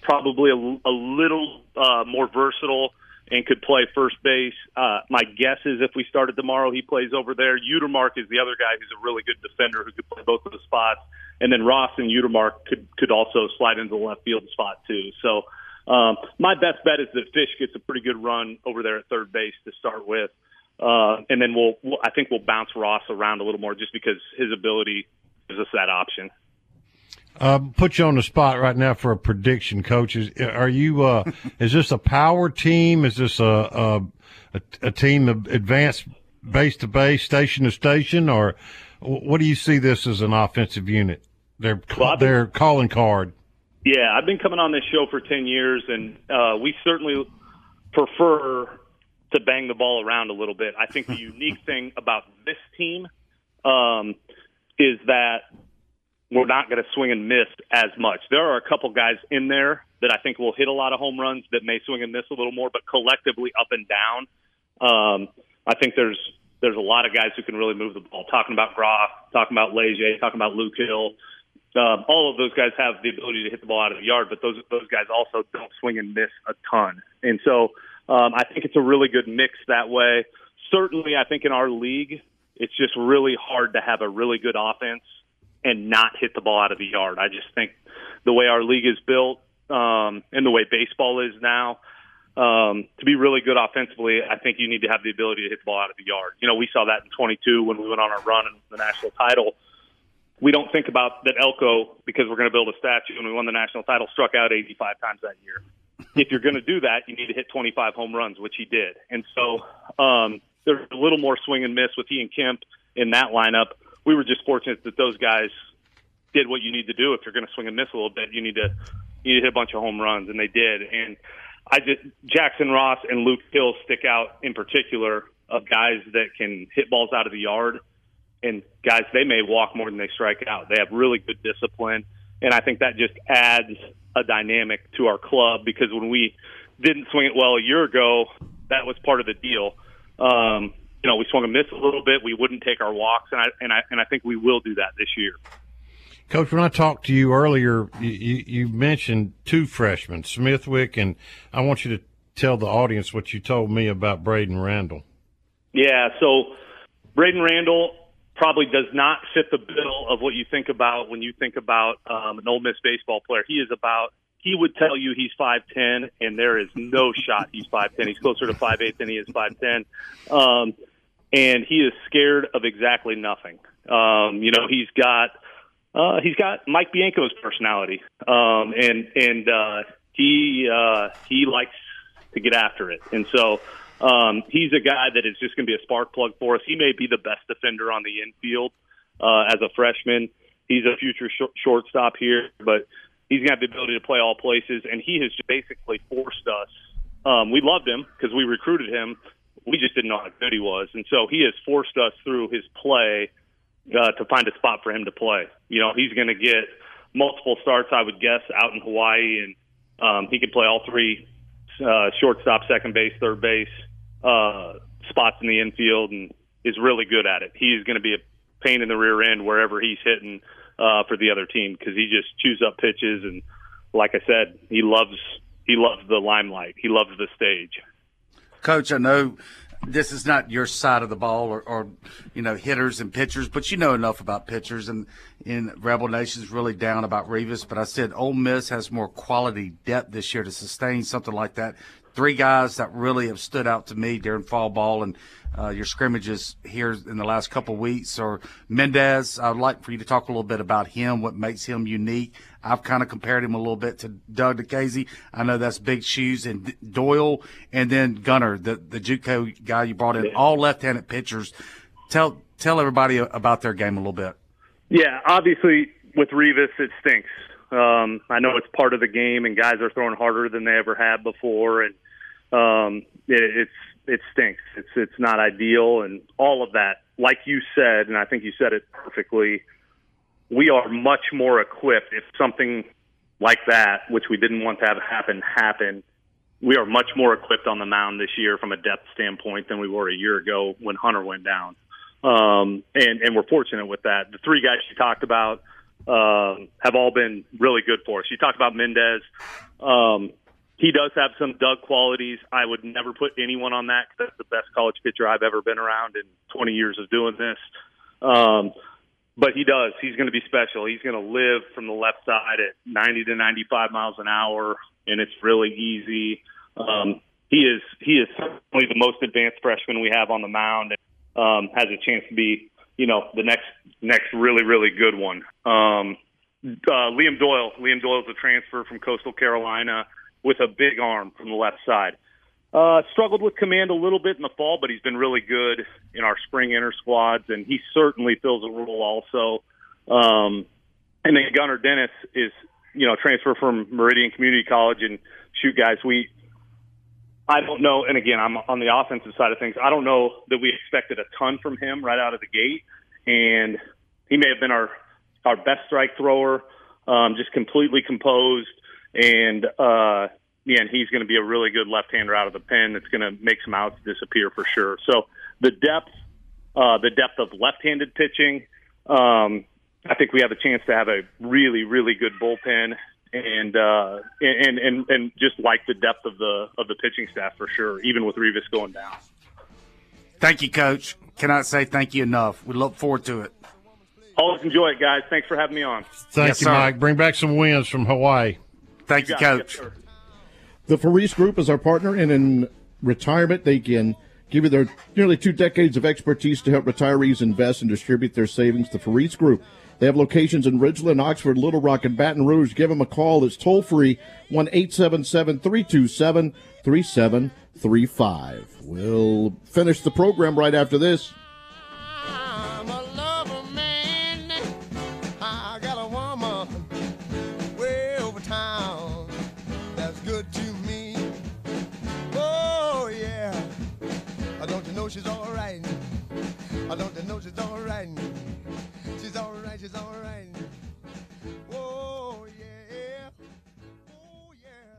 probably a, a little uh, more versatile and could play first base. Uh, my guess is if we started tomorrow, he plays over there. Utermark is the other guy who's a really good defender who could play both of the spots. And then Ross and Utermark could could also slide into the left field spot too. So Um, my best bet is that Fish gets a pretty good run over there at third base to start with, uh, and then we'll, we'll I think we'll bounce Ross around a little more just because his ability gives us that option. Uh, put you on the spot right now for a prediction, coach. Is, are you? Uh, [laughs] is this a power team? Is this a a, a, a team of advanced base to base, station to station, or what do you see this as an offensive unit? Their Well, their calling card. Yeah, I've been coming on this show for 10 years, and uh, we certainly prefer to bang the ball around a little bit. I think the [laughs] unique thing about this team um, is that we're not going to swing and miss as much. There are a couple guys in there that I think will hit a lot of home runs that may swing and miss a little more, but collectively up and down, um, I think there's there's a lot of guys who can really move the ball. Talking about Groff, talking about Leger, talking about Luke Hill. Um, all of those guys have the ability to hit the ball out of the yard, but those those guys also don't swing and miss a ton. And so um, I think it's a really good mix that way. Certainly, I think in our league, it's just really hard to have a really good offense and not hit the ball out of the yard. I just think the way our league is built um, and the way baseball is now, um, to be really good offensively, I think you need to have the ability to hit the ball out of the yard. You know, we saw that in 22 when we went on our run in the national title. We don't think about that Elko, because we're going to build a statue and we won the national title, struck out 85 times that year. If you're going to do that, you need to hit 25 home runs, which he did. And so um, there's a little more swing and miss with he and Kemp in that lineup. We were just fortunate that those guys did what you need to do. If you're going to swing and miss a little bit, you need to you need to hit a bunch of home runs, and they did. And I just Jackson Ross and Luke Hill stick out in particular of guys that can hit balls out of the yard, and guys they may walk more than they strike out. They have really good discipline, and I think that just adds a dynamic to our club because when we didn't swing it well a year ago, that was part of the deal. Um, you know, we swung and missed a little bit. We wouldn't take our walks, and I and I and I think we will do that this year. Coach, when I talked to you earlier, you, you, you mentioned two freshmen, Smithwick, and I want you to tell the audience what you told me about Braden Randall. Yeah, so Braden Randall probably does not fit the bill of what you think about when you think about um, an Ole Miss baseball player. He is about he would tell you he's five ten, and there is no [laughs] shot he's five ten. He's closer to five eight than he is five ten, um, and he is scared of exactly nothing. Um, you know, he's got uh, he's got Mike Bianco's personality, um, and and uh, he uh, he likes to get after it, and so um, he's a guy that is just going to be a spark plug for us. He may be the best defender on the infield uh, as a freshman. He's a future sh- shortstop here, but he's have the ability to play all places, and he has basically forced us. Um, we loved him because we recruited him. We just didn't know how good he was, and so he has forced us through his play uh, to find a spot for him to play. You know, he's going to get multiple starts, I would guess, out in Hawaii, and um, he can play all three uh, shortstop, second base, third base uh, spots in the infield, and is really good at it. He's going to be a pain in the rear end wherever he's hitting uh, for the other team because he just chews up pitches, and like I said, he loves he loves the limelight. He loves the stage. Coach, I know this is not your side of the ball or, or you know hitters and pitchers, but you know enough about pitchers and in Rebel Nation's really down about Rivas. But I said Ole Miss has more quality depth this year to sustain something like that. Three guys that really have stood out to me during fall ball and uh, your scrimmages here in the last couple of weeks are Mendez. I'd like for you to talk a little bit about him, what makes him unique. I've kind of compared him a little bit to Doug Nikhazy. I know that's big shoes and Doyle and then Gunner, the, the JUCO guy you brought in, all left-handed pitchers. Tell, tell everybody about their game a little bit. Yeah, obviously with Rivas, it stinks. Um, I know it's part of the game, and guys are throwing harder than they ever had before, and um, it, it's it stinks. It's it's not ideal, and all of that. Like you said, and I think you said it perfectly. We are much more equipped if something like that, which we didn't want to have happen, happen. We are much more equipped on the mound this year from a depth standpoint than we were a year ago when Hunter went down. Um, and, and we're fortunate with that. The three guys you talked about um, have all been really good for us. You talked about Mendez. Um, he does have some Doug qualities. I would never put anyone on that because that's the best college pitcher I've ever been around in 20 years of doing this. Um, but he does. He's going to be special. He's going to live from the left side at 90 to 95 miles an hour, and it's really easy. Um, he is he is certainly the most advanced freshman we have on the mound, and um, has a chance to be you know the next next really really good one. Um, uh, Liam Doyle, Liam Doyle is a transfer from Coastal Carolina with a big arm from the left side. Uh, struggled with command a little bit in the fall, but he's been really good in our spring inter squads, and he certainly fills a role also. Um, and then Gunnar Dennis is, you know, transfer from Meridian Community College, and shoot, guys, we I don't know. And again, I'm on the offensive side of things. I don't know that we expected a ton from him right out of the gate, and he may have been our our best strike thrower, um, just completely composed, and uh, yeah, and he's going to be a really good left-hander out of the pen. That's going to make some outs disappear for sure. So the depth, uh, the depth of left-handed pitching. Um, I think we have a chance to have a really, really good bullpen and uh, and and and just like the depth of the of the pitching staff for sure, even with Rivas going down. Thank you, Coach. Cannot say thank you enough. We look forward to it. Always enjoy it, guys. Thanks for having me on. Thank Yes, you, sir. Mike. Bring back some wins from Hawaii. Thank you, got it. Coach. Yes. The Faris Group is our partner, and in retirement, they can give you their nearly two decades of expertise to help retirees invest and distribute their savings. The Faris Group. They have locations in Ridgeland, Oxford, Little Rock, and Baton Rouge. Give them a call. It's toll free 1 877 327 3735. We'll finish the program right after this.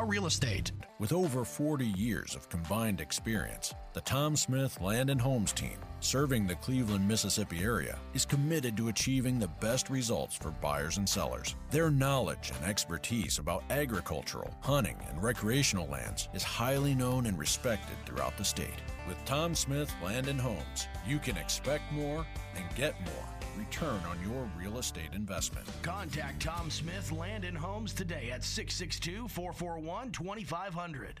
Real Estate. With over 40 years of combined experience, the Tom Smith Land and Homes team, serving the Cleveland, Mississippi area, is committed to achieving the best results for buyers and sellers. Their knowledge and expertise about agricultural, hunting, and recreational lands is highly known and respected throughout the state. With Tom Smith Land and Homes, you can expect more and get more return on your real estate investment. Contact Tom Smith Land and Homes today at 662 441 2500.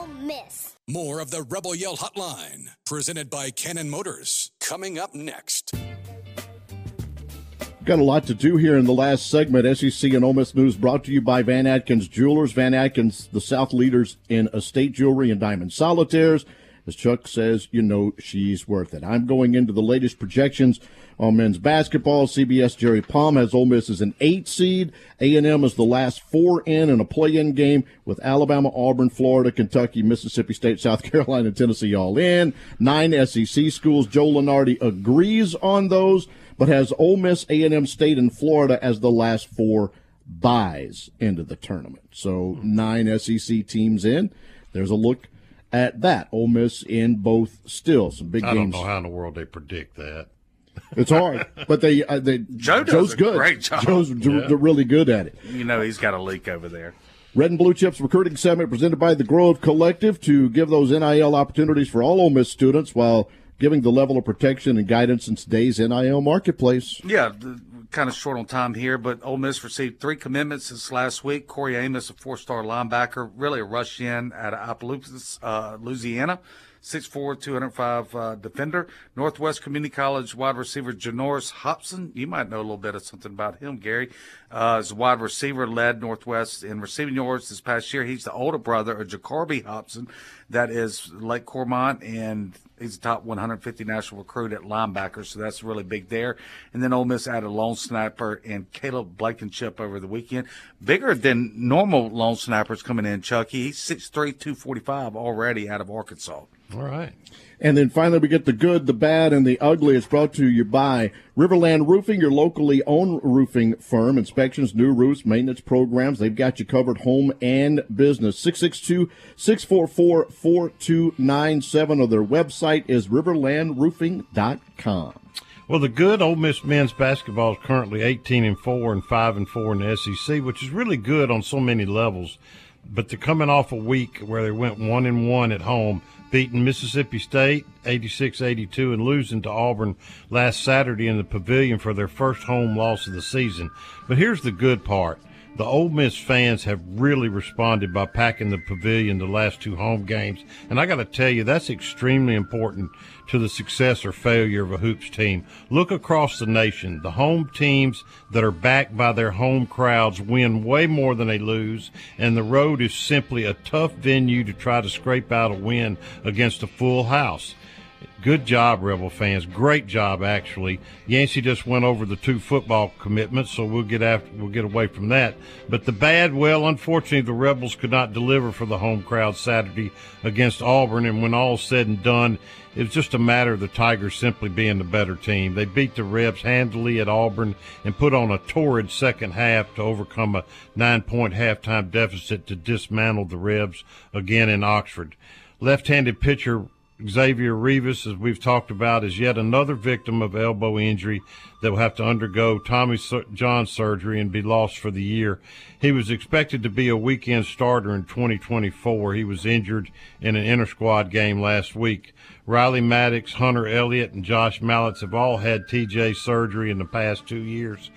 Ole Miss. More of the Rebel Yell Hotline, presented by Cannon Motors, coming up next. Got a lot to do here in the last segment. SEC and Ole Miss News brought to you by Van Atkins Jewelers. Van Atkins, the South leaders in estate jewelry and diamond solitaires. As Chuck says, you know she's worth it. I'm going into the latest projections on men's basketball. CBS Jerry Palm has Ole Miss as an eight seed. A&M is the last four in in a play-in game with Alabama, Auburn, Florida, Kentucky, Mississippi State, South [laughs] Carolina, and Tennessee all in. Nine SEC schools. Joe Lunardi agrees on those, but has Ole Miss, A&M State, and Florida as the last four byes into the tournament. So nine SEC teams in. There's a look at that. Ole Miss in both still some big I don't games. know how in the world they predict that. It's hard, but they uh, they Joe does Joe's a good. great job. Joe's Yeah. really good at it. You know he's got a leak over there. Red and Blue Chips Recruiting Summit presented by the Grove Collective to give those NIL opportunities for all Ole Miss students while giving the level of protection and guidance in today's NIL marketplace. Yeah, kind of short on time here, but Ole Miss received three commitments this last week. Corey Amos, a four-star linebacker, really a rush in out of Opelousas, uh, Louisiana. 6'4", 205 uh, defender. Northwest Community College wide receiver Janoris Hobson. You might know a little bit of something about him, Gary. Uh, as a wide receiver, led Northwest in receiving yards this past year. He's the older brother of Jacoby Hobson. That is Lake Cormont, and he's a top 150 national recruit at linebacker, so that's really big there. And then Ole Miss added long snapper and Caleb Blankenship over the weekend. Bigger than normal long snappers coming in, Chucky. He's 6'3", 245 already out of Arkansas. All right. And then finally, we get the good, the bad, and the ugly. It's brought to you by Riverland Roofing, your locally owned roofing firm. Inspections, new roofs, maintenance programs. They've got you covered home and business. 662 644 4297 or their website is riverlandroofing.com. Well, the good Ole Miss men's basketball is currently 18 and 4 and 5 and 4 in the SEC, which is really good on so many levels. But they're coming off a week where they went 1 and 1 at home, beating Mississippi State 86-82 and losing to Auburn last Saturday in the Pavilion for their first home loss of the season. But here's the good part. The Ole Miss fans have really responded by packing the pavilion the last two home games. And I got to tell you, that's extremely important to the success or failure of a hoops team. Look across the nation. The home teams that are backed by their home crowds win way more than they lose. And the road is simply a tough venue to try to scrape out a win against a full house. Good job, Rebel fans. Great job, actually. Yancey just went over the two football commitments, so we'll get after we'll get away from that. But the bad, well, unfortunately, the Rebels could not deliver for the home crowd Saturday against Auburn, and when all's said and done, it was just a matter of the Tigers simply being the better team. They beat the Rebs handily at Auburn and put on a torrid second half to overcome a nine-point halftime deficit to dismantle the Rebs again in Oxford. Left-handed pitcher Xavier Rivas, as we've talked about, is yet another victim of elbow injury that will have to undergo Tommy John surgery and be lost for the year. He was expected to be a weekend starter in 2024. He was injured in an inter squad game last week. Riley Maddox, Hunter Elliott, and Josh Mallitz have all had TJ surgery in the past two years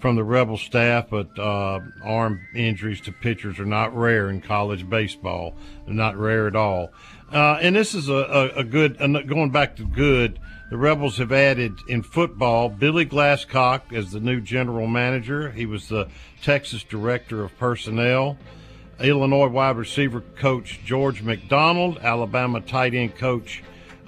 from the Rebel staff, but uh, arm injuries to pitchers are not rare in college baseball. They're not rare at all. Uh, and this is a, a, a good, going back to good, the Rebels have added in football Billy Glasscock as the new general manager. He was the Texas director of personnel. Illinois wide receiver coach George McDonald, Alabama tight end coach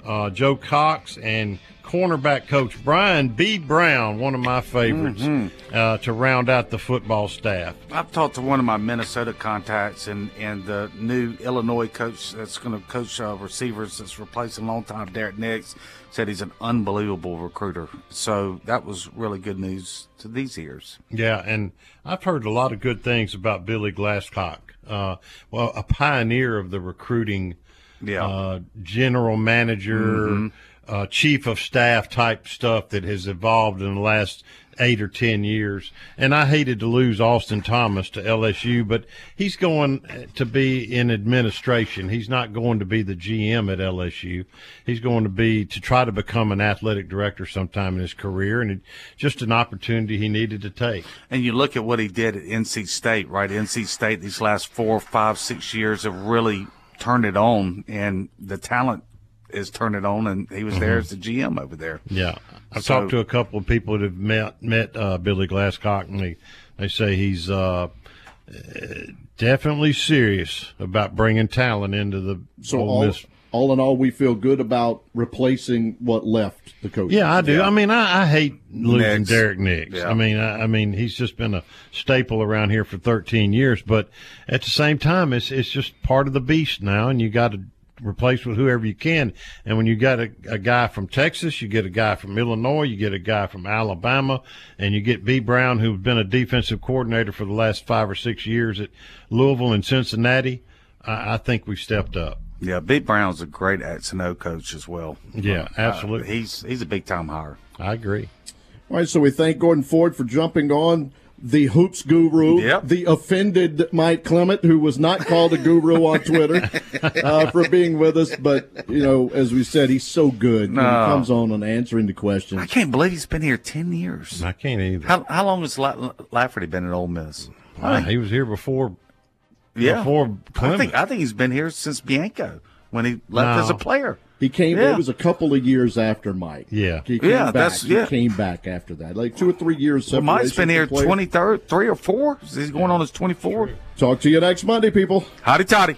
uh, Joe Cox, and cornerback coach Brian B. Brown, one of my favorites, Mm-hmm. uh, to round out the football staff. I've talked to one of my Minnesota contacts, and, and the new Illinois coach that's going to coach uh, receivers that's replacing longtime Derek Nix said he's an unbelievable recruiter. So that was really good news to these ears. Yeah, and I've heard a lot of good things about Billy Glasscock. Uh, well, a pioneer of the recruiting, Yeah. uh, general manager, Mhm. Uh, chief of staff type stuff that has evolved in the last eight or ten years. And I hated to lose Austin Thomas to LSU, but he's going to be in administration. He's not going to be the GM at LSU. He's going to be to try to become an athletic director sometime in his career, and it, just an opportunity he needed to take. And you look at what he did at NC State, right? NC State these last four, five, six years have really turned it on, and the talent is Turn it on, and he was there Mhm. as the GM over there. Yeah, I've So- talked to a couple of people that have met met uh, Billy Glasscock, and they they say he's uh, definitely serious about bringing talent into the So Ole all, Miss. all in all, we feel good about replacing what left the coach. Yeah, I do. I mean, I, I hate losing Nix. Derek Nix. Yeah. I mean, I, I mean, he's just been a staple around here for 13 years. But at the same time, it's it's just part of the beast now, and you got to replace with whoever you can. And when you got a, a guy from Texas, you get a guy from Illinois, you get a guy from Alabama, and you get B. Brown, who's been a defensive coordinator for the last five or six years at Louisville and Cincinnati. I, I think we've stepped up. Yeah, B. Brown's a great X and O coach as well. Yeah, Uh, absolutely. he's he's a big time hire. I agree. All right, so we thank Gordon Ford for jumping on the hoops guru, Yep. the offended Mike Clement, who was not called a guru on Twitter, uh, for being with us. But you know, as we said, he's so good when he comes on and answering the questions. I can't believe he's been here ten years. I can't either. How how long has La- Lafferty been at Ole Miss? He was here before. Yeah, before I think I think he's been here since Bianco when he left No. as a player. He came. Yeah. It was a couple of years after Mike. Yeah. he came Yeah, back. that's- He yeah. came back after that, like two or three years. Well, Mike's separation been here twenty third, three or four. He's going on his twenty four. Talk to you next Monday, people. Hotty Toddy.